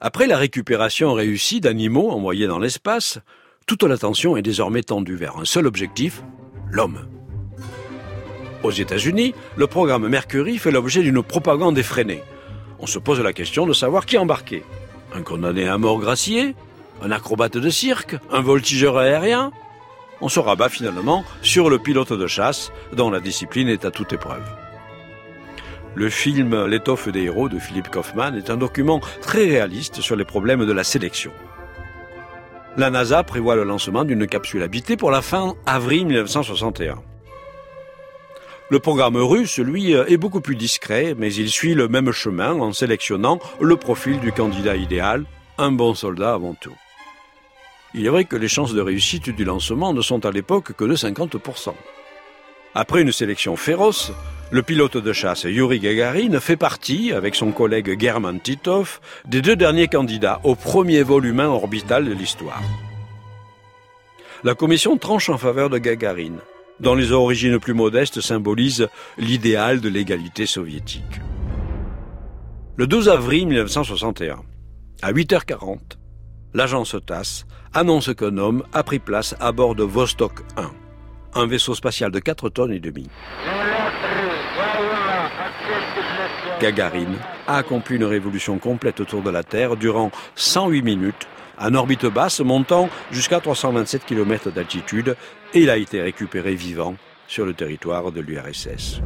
Après la récupération réussie d'animaux envoyés dans l'espace, toute l'attention est désormais tendue vers un seul objectif, l'homme. Aux États-Unis, le programme Mercury fait l'objet d'une propagande effrénée. On se pose la question de savoir qui embarquer. Un condamné à mort gracié Un acrobate de cirque Un voltigeur aérien On se rabat finalement sur le pilote de chasse, dont la discipline est à toute épreuve. Le film L'étoffe des héros de Philippe Kaufman est un document très réaliste sur les problèmes de la sélection. La NASA prévoit le lancement d'une capsule habitée pour la fin avril 1961. Le programme russe, lui, est beaucoup plus discret, mais il suit le même chemin en sélectionnant le profil du candidat idéal, un bon soldat avant tout. Il est vrai que les chances de réussite du lancement ne sont à l'époque que de 50%. Après une sélection féroce, le pilote de chasse Yuri Gagarin fait partie, avec son collègue German Titov, des deux derniers candidats au premier vol humain orbital de l'histoire. La commission tranche en faveur de Gagarin, dont les origines plus modestes symbolisent l'idéal de l'égalité soviétique. Le 12 avril 1961, à 8h40, l'agence TASS annonce qu'un homme a pris place à bord de Vostok 1, un vaisseau spatial de 4 tonnes et demie. Gagarine a accompli une révolution complète autour de la Terre durant 108 minutes, en orbite basse montant jusqu'à 327 km d'altitude, et il a été récupéré vivant sur le territoire de l'URSS.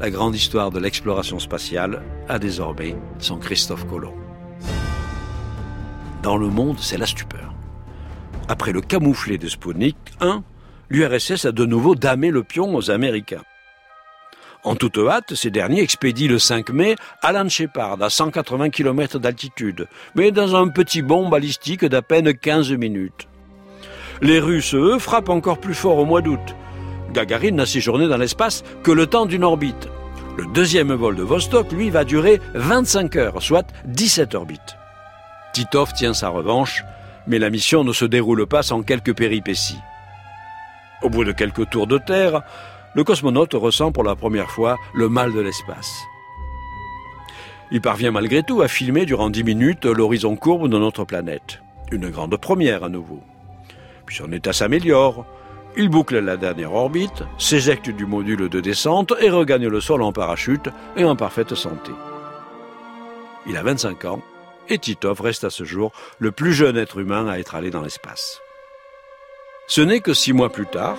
La grande histoire de l'exploration spatiale a désormais son Christophe Colomb. Dans le monde, c'est la stupeur. Après le camouflet de Sputnik 1, l'URSS a de nouveau damé le pion aux Américains. En toute hâte, ces derniers expédient le 5 mai Alan Shepard à 180 km d'altitude, mais dans un petit bond balistique d'à peine 15 minutes. Les Russes, eux, frappent encore plus fort au mois d'août. Gagarine n'a séjourné dans l'espace que le temps d'une orbite. Le deuxième vol de Vostok, lui, va durer 25 heures, soit 17 orbites. Titov tient sa revanche, mais la mission ne se déroule pas sans quelques péripéties. Au bout de quelques tours de terre, le cosmonaute ressent pour la première fois le mal de l'espace. Il parvient malgré tout à filmer durant dix minutes l'horizon courbe de notre planète. Une grande première à nouveau. Puis son état s'améliore. Il boucle la dernière orbite, s'éjecte du module de descente et regagne le sol en parachute et en parfaite santé. Il a 25 ans et Titov reste à ce jour le plus jeune être humain à être allé dans l'espace. Ce n'est que six mois plus tard,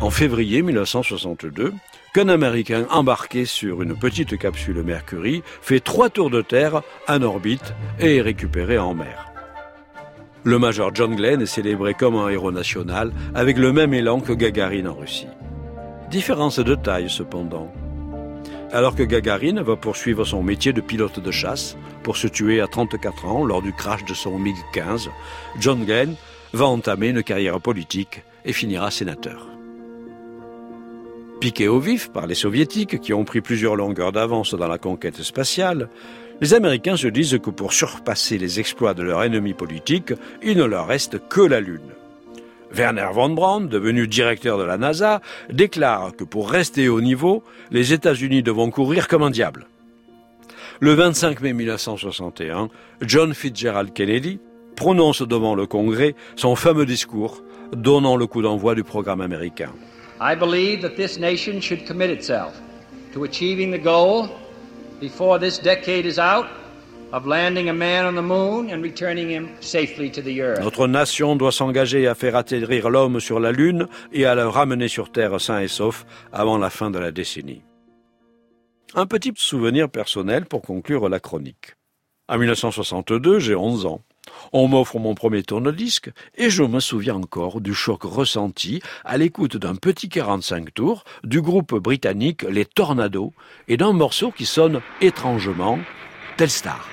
en février 1962 qu'un Américain embarqué sur une petite capsule Mercury fait trois tours de Terre en orbite et est récupéré en mer. Le major John Glenn est célébré comme un héros national avec le même élan que Gagarine en Russie. Différence de taille cependant. Alors que Gagarine va poursuivre son métier de pilote de chasse pour se tuer à 34 ans lors du crash de son MiG-15, John Glenn va entamer une carrière politique et finira sénateur. Piqués au vif par les soviétiques qui ont pris plusieurs longueurs d'avance dans la conquête spatiale, les Américains se disent que pour surpasser les exploits de leur ennemi politique, il ne leur reste que la Lune. Werner von Braun, devenu directeur de la NASA, déclare que pour rester au niveau, les États-Unis devront courir comme un diable. Le 25 mai 1961, John Fitzgerald Kennedy prononce devant le Congrès son fameux discours donnant le coup d'envoi du programme américain. I believe that this nation should commit itself to achieving the goal before this decade is out of landing a man on the moon and returning him safely to the earth. Notre nation doit s'engager à faire atterrir l'homme sur la Lune et à le ramener sur Terre sain et sauf avant la fin de la décennie. Un petit souvenir personnel pour conclure la chronique. En 1962, j'ai 11 ans. On m'offre mon premier tourne-disque et je me souviens encore du choc ressenti à l'écoute d'un petit 45 tours du groupe britannique Les Tornados et d'un morceau qui sonne étrangement Telstar.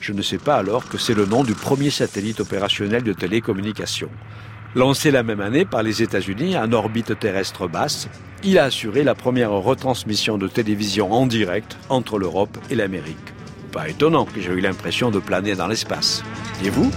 Je ne sais pas alors que c'est le nom du premier satellite opérationnel de télécommunication. Lancé la même année par les États-Unis en orbite terrestre basse, il a assuré la première retransmission de télévision en direct entre l'Europe et l'Amérique. Pas étonnant que j'ai eu l'impression de planer dans l'espace. Et vous?